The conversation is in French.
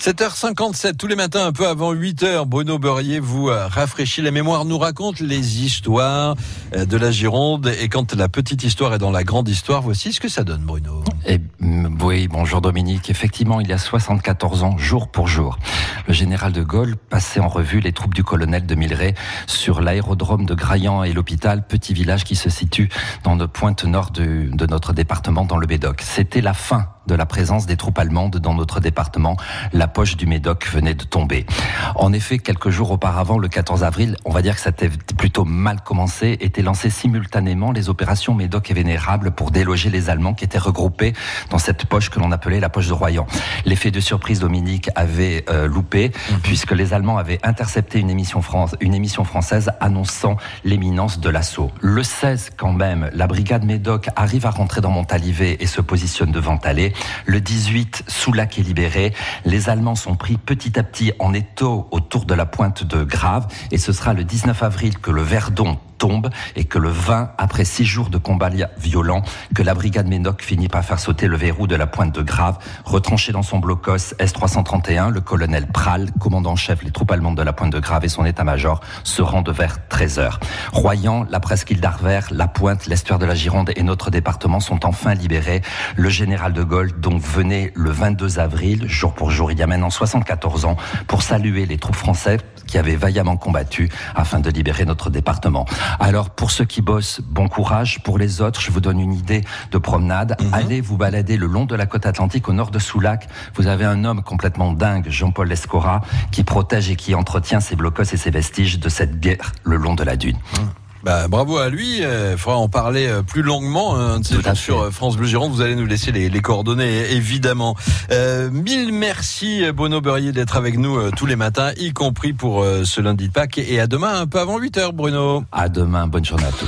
7h57, tous les matins, un peu avant 8h, Bruno Beurrier vous euh, rafraîchit la mémoire, nous raconte les histoires euh, de la Gironde. Et quand la petite histoire est dans la grande histoire, voici ce que ça donne, Bruno. Eh, oui, bonjour Dominique. Effectivement, il y a 74 ans, jour pour jour, le général de Gaulle passait en revue les troupes du colonel de Milleray sur l'aérodrome de Graillan et l'hôpital, petit village qui se situe dans le pointe nord de, notre département, dans le Médoc. C'était la fin de la présence des troupes allemandes dans notre département. La poche du Médoc venait de tomber. En effet, quelques jours auparavant, le 14 avril, on va dire que ça était plutôt mal commencé, étaient lancées simultanément les opérations Médoc et Vénérable pour déloger les Allemands qui étaient regroupés dans cette poche que l'on appelait la poche de Royan. L'effet de surprise, Dominique, avait euh, loupé, mhm. puisque les Allemands avaient intercepté une émission, France, une émission française annonçant l'éminence de l'assaut. Le 16, quand même, la brigade Médoc arrive à rentrer dans Montalivet et se positionne devant Talé. Le 18, Soulac est libéré. Les Allemands sont pris petit à petit en étau autour de la pointe de Grave. Et ce sera le 19 avril que le Verdon tombe et que le 20, après six jours de combats violents, que la brigade Ménoc finit par faire sauter le verrou de la pointe de Grave, retranché dans son blocos S-331, le colonel Pral, commandant-chef les troupes allemandes de la pointe de Grave et son état-major se rendent vers 13 heures. Royan, la presqu'île d'Arvers, la pointe, l'estuaire de la Gironde et notre département sont enfin libérés. Le général de Gaulle, donc, venait le 22 avril, jour pour jour, il y a maintenant 74 ans, pour saluer les troupes françaises qui avaient vaillamment combattu afin de libérer notre département. Alors pour ceux qui bossent, bon courage. Pour les autres, je vous donne une idée de promenade. Mhm. Allez vous balader le long de la côte atlantique au nord de Soulac. Vous avez un homme complètement dingue, Jean-Paul Lescora, qui protège et qui entretient ses blocos et ses vestiges de cette guerre le long de la dune. Mhm. Bah, bravo à lui. Il euh, faudra en parler euh, plus longuement hein, sur euh, France Bleu Gironde. Vous allez nous laisser les, les coordonnées, évidemment. Euh, mille merci, Bono Beurrier, d'être avec nous tous les matins, y compris pour ce lundi de Pâques. Et à demain, un peu avant 8 heures, Bruno. À demain. Bonne journée à tous.